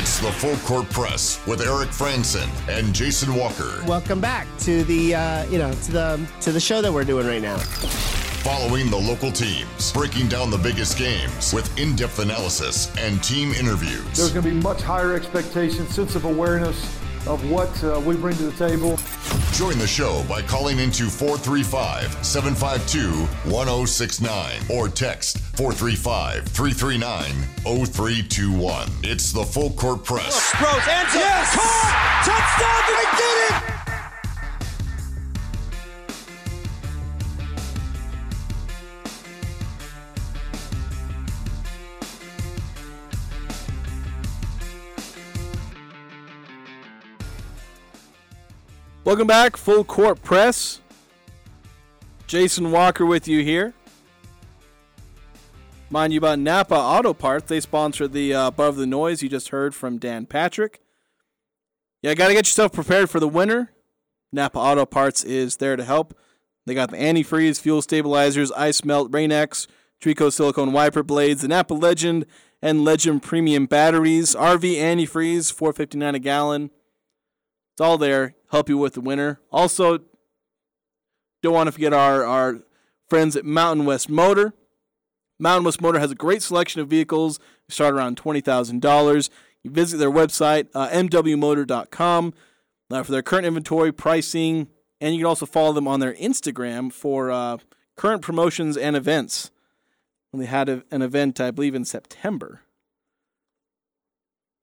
It's the Full Court Press with Eric Frandsen and Jason Walker. Welcome back to the uh, you know to the to the show that we're doing right now. Following the local teams, breaking down the biggest games with in-depth analysis and team interviews. There's going to be much higher expectations, sense of awareness of what uh, we bring to the table. Join the show by calling into 435 752 1069 or text 435 339 0321. It's the Full Court Press. Rose, ends yes! Caught! Touchdown! They did it! Welcome back, Full Court Press. Jason Walker with you here. Mind you about Napa Auto Parts. They sponsor the uh, Above the Noise you just heard from Dan Patrick. Yeah, got to get yourself prepared for the winter. Napa Auto Parts is there to help. They got the antifreeze, fuel stabilizers, ice melt, Rain-X, Trico silicone wiper blades, the Napa Legend and Legend Premium batteries, RV antifreeze, 4.59 a gallon. It's all there, help you with the winter. Also, don't want to forget our our friends at Mountain West Motor. Mountain West Motor has a great selection of vehicles. They start around twenty thousand dollars. You visit their website, uh, mwmotor.com, uh, for their current inventory, pricing, and you can also follow them on their Instagram for uh, current promotions and events. They had a, an event, I believe, in September,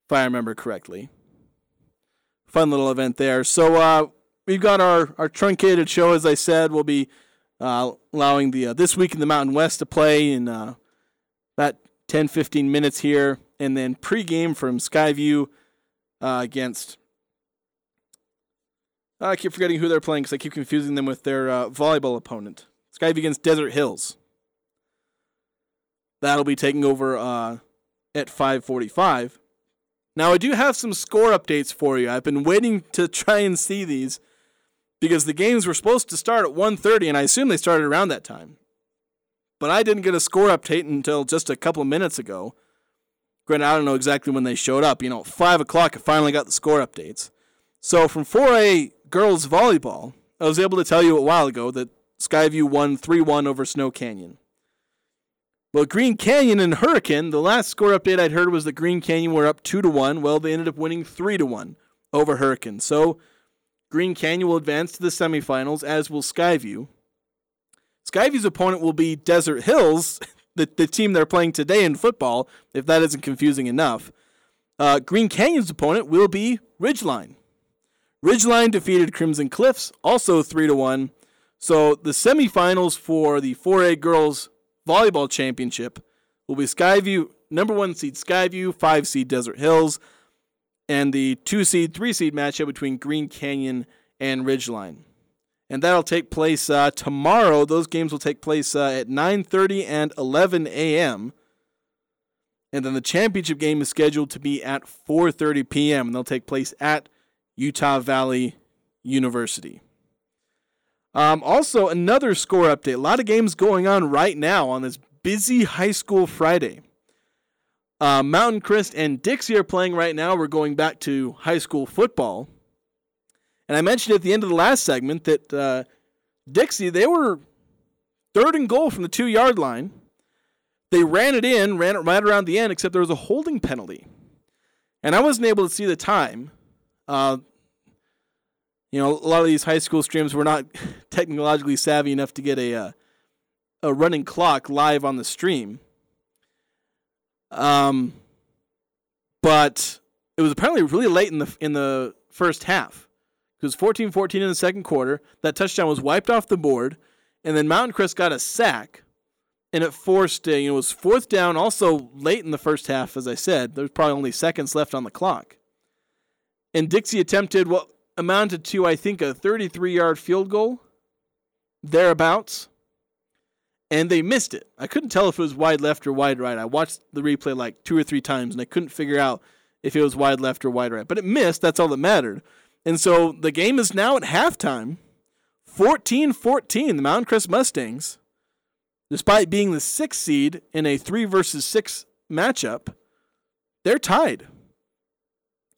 if I remember correctly. Fun little event there. So uh, we've got our, our truncated show, as I said. We'll be uh, allowing the uh, This Week in the Mountain West to play in uh, about 10 15 minutes here. And then pregame from Skyview uh, against. I keep forgetting who they're playing because I keep confusing them with their uh, volleyball opponent. Skyview against Desert Hills. That'll be taking over uh, at 545. Now, I do have some score updates for you. I've been waiting to try and see these because the games were supposed to start at 1:30 and I assume they started around that time. But I didn't get a score update until just a couple of minutes ago. Granted, I don't know exactly when they showed up. You know, 5 o'clock, I finally got the score updates. So from 4A girls volleyball, I was able to tell you a while ago that Skyview won 3 1 over Snow Canyon. Well, Green Canyon and Hurricane, the last score update I'd heard was that Green Canyon were up 2 to 1. Well, they ended up winning 3 to 1 over Hurricane. So Green Canyon will advance to the semifinals, as will Skyview. Skyview's opponent will be Desert Hills, the, the team they're playing today in football, if that isn't confusing enough. Uh, Green Canyon's opponent will be Ridgeline. Ridgeline defeated Crimson Cliffs, also 3 to 1. So the semifinals for the 4A girls volleyball championship will be Skyview, number one seed Skyview, five seed Desert Hills, and the two seed, three seed matchup between Green Canyon and Ridgeline. And that'll take place uh, tomorrow. Those games will take place uh, at 9:30 and 11 a.m. And then the championship game is scheduled to be at 4:30 p.m. and they'll take place at Utah Valley University. Um, also, another score update. A lot of games going on right now on this busy high school Friday. Uh, Mountain Crest and Dixie are playing right now. We're going back to high school football. And I mentioned at the end of the last segment that uh, Dixie, they were third and goal from the two yard line. They ran it in, ran it right around the end, except there was a holding penalty. And I wasn't able to see the time. Uh, you know, a lot of these high school streams were not technologically savvy enough to get a uh, a running clock live on the stream. Um, but it was apparently really late in the in the first half. It was 14-14 in the second quarter. That touchdown was wiped off the board, and then Mountain Crest got a sack, and it forced a, you know, it was fourth down. Also late in the first half, as I said, there was probably only seconds left on the clock, and Dixie attempted what amounted to I think a 33-yard field goal, thereabouts and they missed it. I couldn't tell if it was wide left or wide right. I watched the replay like two or three times and I couldn't figure out if it was wide left or wide right. But it missed. That's all that mattered. And so the game is now at halftime 14 14. The Mountain Crest Mustangs, despite being the sixth seed in a three versus six matchup, they're tied.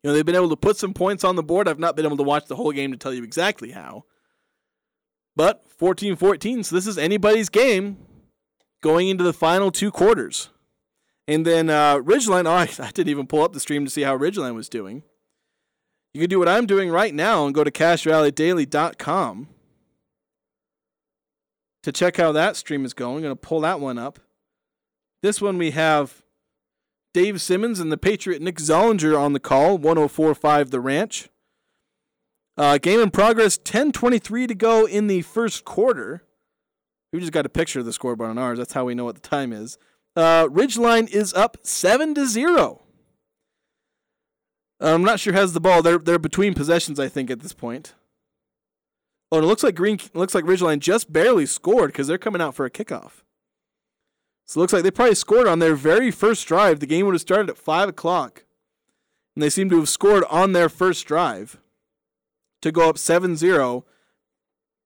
You know, they've been able to put some points on the board. I've not been able to watch the whole game to tell you exactly how. But 14 14, so this is anybody's game going into the final two quarters. And then uh, Ridgeline, oh, I, didn't even pull up the stream to see how Ridgeline was doing. You can do what I'm doing right now and go to CacheValleyDaily.com to check how that stream is going. I'm going to pull that one up. This one we have Dave Simmons and the Patriot Nick Zollinger on the call, 1045 The Ranch. Uh, game in progress, 10:23 to go in the first quarter. We just got a picture of the scoreboard on ours. That's how we know what the time is. Uh, Ridgeline is up seven to zero. I'm not sure has the ball. They're they're between possessions, I think, at this point. Oh, it looks like Green looks like Ridgeline just barely scored because they're coming out for a kickoff. So it looks like they probably scored on their very first drive. The game would have started at five o'clock, and they seem to have scored on their first drive to go up 7-0.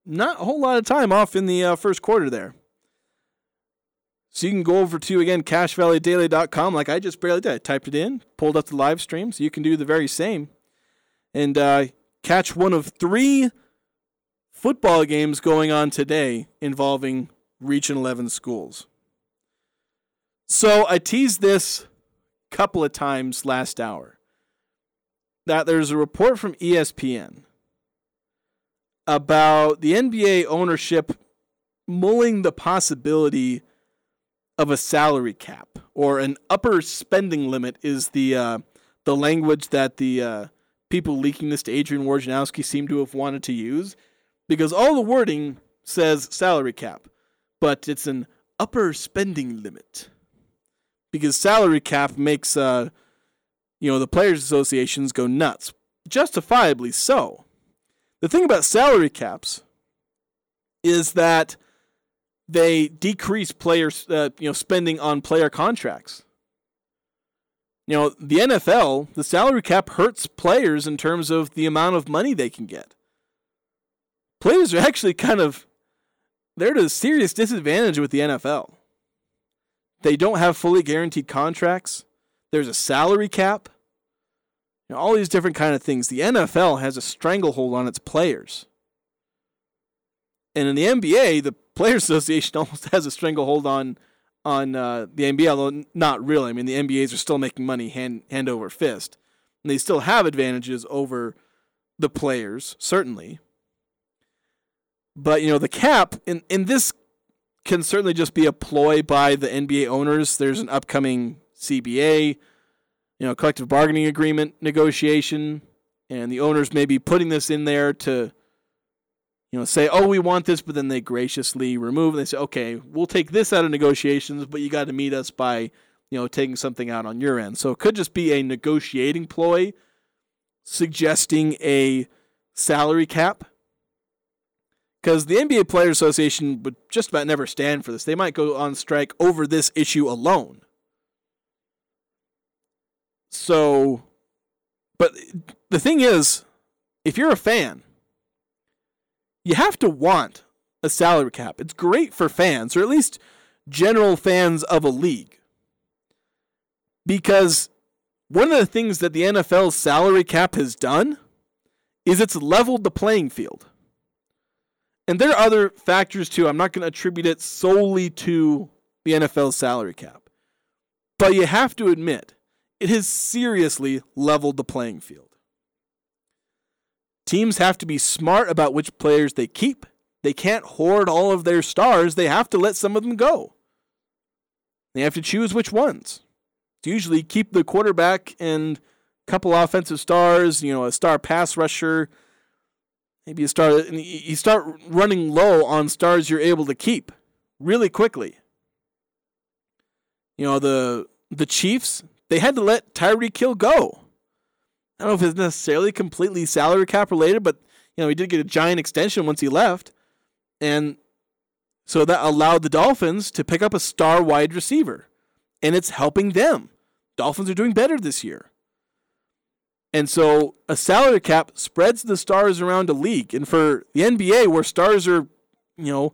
Not a whole lot of time off in the uh, first quarter there. So you can go over to, again, cachevalleydaily.com like I just barely did. I typed it in, pulled up the live stream, so you can do the very same. And uh, catch one of three football games going on today involving Region 11 schools. So I teased this couple of times last hour that there's a report from ESPN about the NBA ownership mulling the possibility of a salary cap or an upper spending limit is the uh, the language that the uh, people leaking this to Adrian Wojnarowski seem to have wanted to use because all the wording says salary cap, but it's an upper spending limit because salary cap makes uh, you know the players associations go nuts, justifiably so. The thing about salary caps is that they decrease players, uh, you know, spending on player contracts. You know, the NFL, the salary cap hurts players in terms of the amount of money they can get. Players are actually kind of they're at a serious disadvantage with the NFL. They don't have fully guaranteed contracts. There's a salary cap. You know, all these different kind of things. The NFL has a stranglehold on its players. And in the NBA, the Players Association almost has a stranglehold on on uh, the NBA, although not really. I mean, the NBAs are still making money hand hand over fist, and they still have advantages over the players, certainly. But you know, the cap in in this can certainly just be a ploy by the NBA owners. There's an upcoming CBA, you know, collective bargaining agreement negotiation, and the owners may be putting this in there to you know, say, oh, we want this, but then they graciously remove. And they say, okay, we'll take this out of negotiations, but you got to meet us by, you know, taking something out on your end. So it could just be a negotiating ploy suggesting a salary cap. Because the NBA Players Association would just about never stand for this. They might go on strike over this issue alone. So, but the thing is, if you're a fan, you have to want a salary cap. It's great for fans, or at least general fans of a league. Because one of the things that the NFL's salary cap has done is it's leveled the playing field. And there are other factors too. I'm not going to attribute it solely to the NFL's salary cap. But you have to admit, it has seriously leveled the playing field. Teams have to be smart about which players they keep. They can't hoard all of their stars. They have to let some of them go. They have to choose which ones. To usually keep the quarterback and a couple offensive stars, you know, a star pass rusher, maybe a star. You start running low on stars you're able to keep really quickly. You know, the the Chiefs, they had to let Tyreek Hill go. I don't know if it's necessarily completely salary cap related, but you know he did get a giant extension once he left, and so that allowed the Dolphins to pick up a star wide receiver, and it's helping them. Dolphins are doing better this year. And so a salary cap spreads the stars around a league. And for the NBA, where stars are, you know,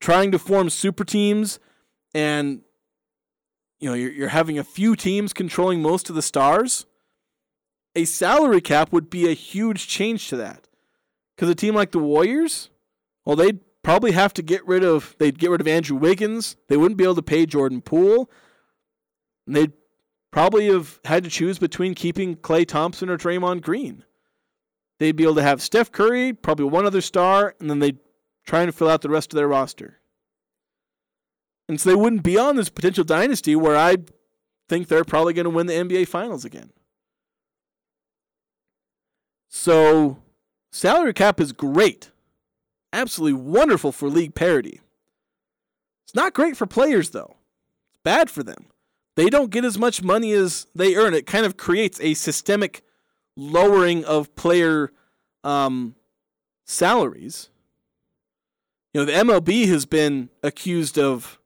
trying to form super teams and, you know, you're, you're having a few teams controlling most of the stars, a salary cap would be a huge change to that. Because a team like the Warriors, well, they'd probably have to get rid of they'd get rid of Andrew Wiggins. They wouldn't be able to pay Jordan Poole. And they'd probably have had to choose between keeping Klay Thompson or Draymond Green. They'd be able to have Steph Curry, probably one other star, and then they'd try and fill out the rest of their roster. And so they wouldn't be on this potential dynasty where I think they're probably going to win the NBA Finals again. So, salary cap is great. Absolutely wonderful for league parity. It's not great for players, though. It's bad for them. They don't get as much money as they earn. It kind of creates a systemic lowering of player um, salaries. You know, the MLB has been accused of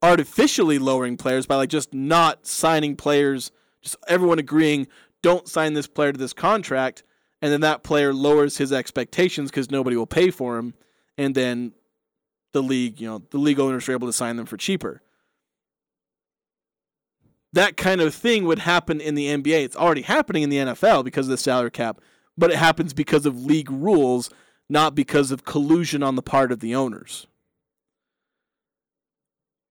artificially lowering players by like just not signing players, just everyone agreeing, don't sign this player to this contract, and then that player lowers his expectations because nobody will pay for him, and then the league, you know, the league owners are able to sign them for cheaper. That kind of thing would happen in the NBA. It's already happening in the NFL because of the salary cap, but it happens because of league rules, not because of collusion on the part of the owners.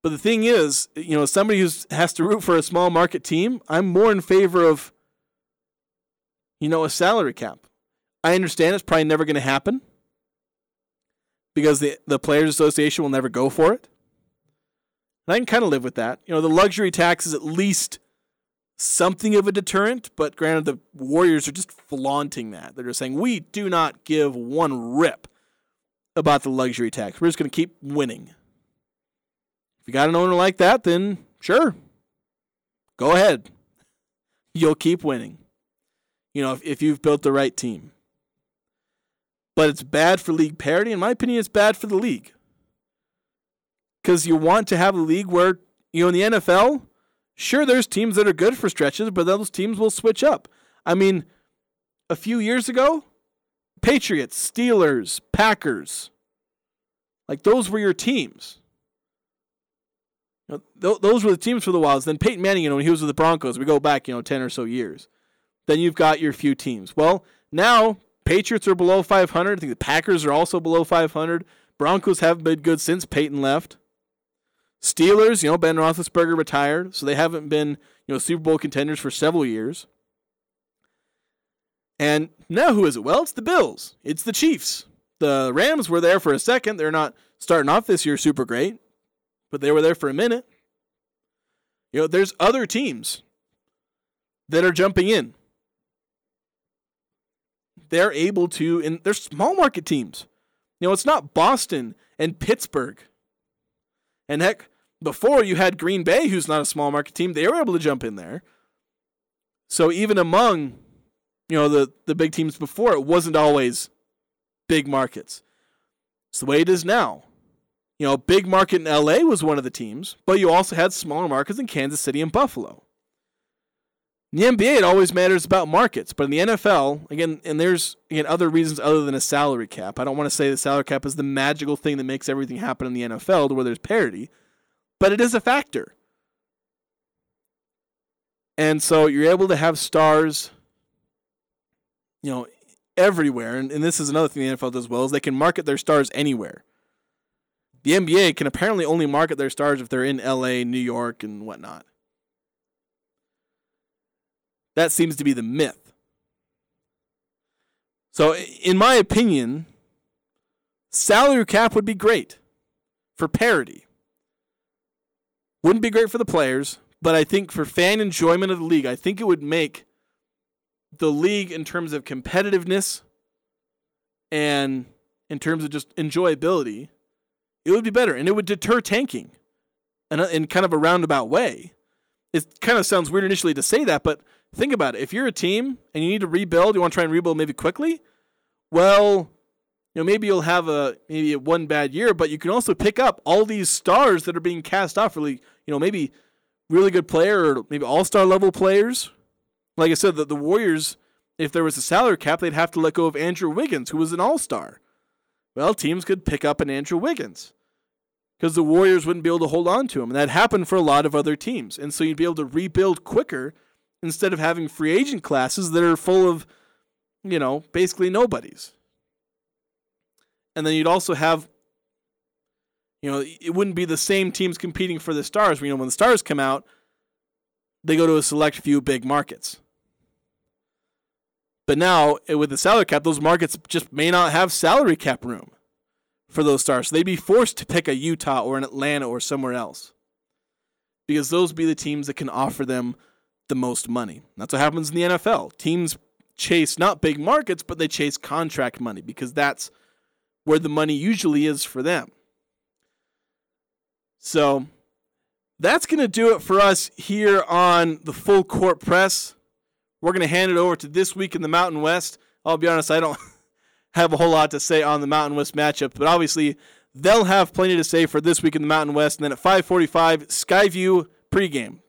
But the thing is, you know, somebody who has to root for a small market team, I'm more in favor of, you know, a salary cap. I understand it's probably never going to happen because the, the Players Association will never go for it. And I can kind of live with that. You know, the luxury tax is at least something of a deterrent, but granted, the Warriors are just flaunting that. They're just saying, we do not give one rip about the luxury tax. We're just going to keep winning. If you got an owner like that, then sure, go ahead. You'll keep winning. You know, if, if you've built the right team. But it's bad for league parity. In my opinion, it's bad for the league. Because you want to have a league where, you know, in the NFL, sure, there's teams that are good for stretches, but those teams will switch up. I mean, a few years ago, Patriots, Steelers, Packers, like those were your teams. You know, th- those were the teams for the Wilds. Then Peyton Manning, you know, when he was with the Broncos, we go back, you know, 10 or so years. Then you've got your few teams. Well, now Patriots are below 500. I think the Packers are also below 500. Broncos haven't been good since Peyton left. Steelers, you know, Ben Roethlisberger retired, so they haven't been, you know, Super Bowl contenders for several years. And now who is it? Well, it's the Bills. It's the Chiefs. The Rams were there for a second. They're not starting off this year super great but they were there for a minute. You know, there's other teams that are jumping in. They're able to, and they're small market teams. You know, it's not Boston and Pittsburgh. And heck, before you had Green Bay, who's not a small market team, they were able to jump in there. So even among, you know, the, the big teams before, it wasn't always big markets. It's the way it is now. You know, big market in LA was one of the teams, but you also had smaller markets in Kansas City and Buffalo. In the NBA, it always matters about markets, but in the NFL, again, and there's again other reasons other than a salary cap. I don't want to say the salary cap is the magical thing that makes everything happen in the NFL to where there's parity, but it is a factor. And so you're able to have stars, you know, everywhere. And, and this is another thing the NFL does well is they can market their stars anywhere the NBA can apparently only market their stars if they're in LA, New York, and whatnot. That seems to be the myth. So, in my opinion, salary cap would be great for parity. Wouldn't be great for the players, but I think for fan enjoyment of the league, I think it would make the league in terms of competitiveness and in terms of just enjoyability it would be better and it would deter tanking in, a, in kind of a roundabout way. It kind of sounds weird initially to say that, but think about it. If you're a team and you need to rebuild, you want to try and rebuild maybe quickly, well, you know, maybe you'll have a maybe a one bad year, but you can also pick up all these stars that are being cast off really, you know, maybe really good player or maybe all-star level players. Like I said, the, the Warriors, if there was a salary cap, they'd have to let go of Andrew Wiggins, who was an all-star. Well, teams could pick up an Andrew Wiggins because the Warriors wouldn't be able to hold on to him. And that happened for a lot of other teams. And so you'd be able to rebuild quicker instead of having free agent classes that are full of, you know, basically nobodies. And then you'd also have, you know, it wouldn't be the same teams competing for the stars. You know, when the stars come out, they go to a select few big markets. But now, eh, with the salary cap, those markets just may not have salary cap room for those stars. So they'd be forced to pick a Utah or an Atlanta or somewhere else because those be the teams that can offer them the most money. That's what happens in the NFL. Teams chase not big markets, but they chase contract money because that's where the money usually is for them. So that's going to do it for us here on the full court press. We're going to hand it over to this week in the Mountain West. I'll be honest, I don't have a whole lot to say on the Mountain West matchup, but obviously they'll have plenty to say for this week in the Mountain West. And then at 5:45, Skyview pregame.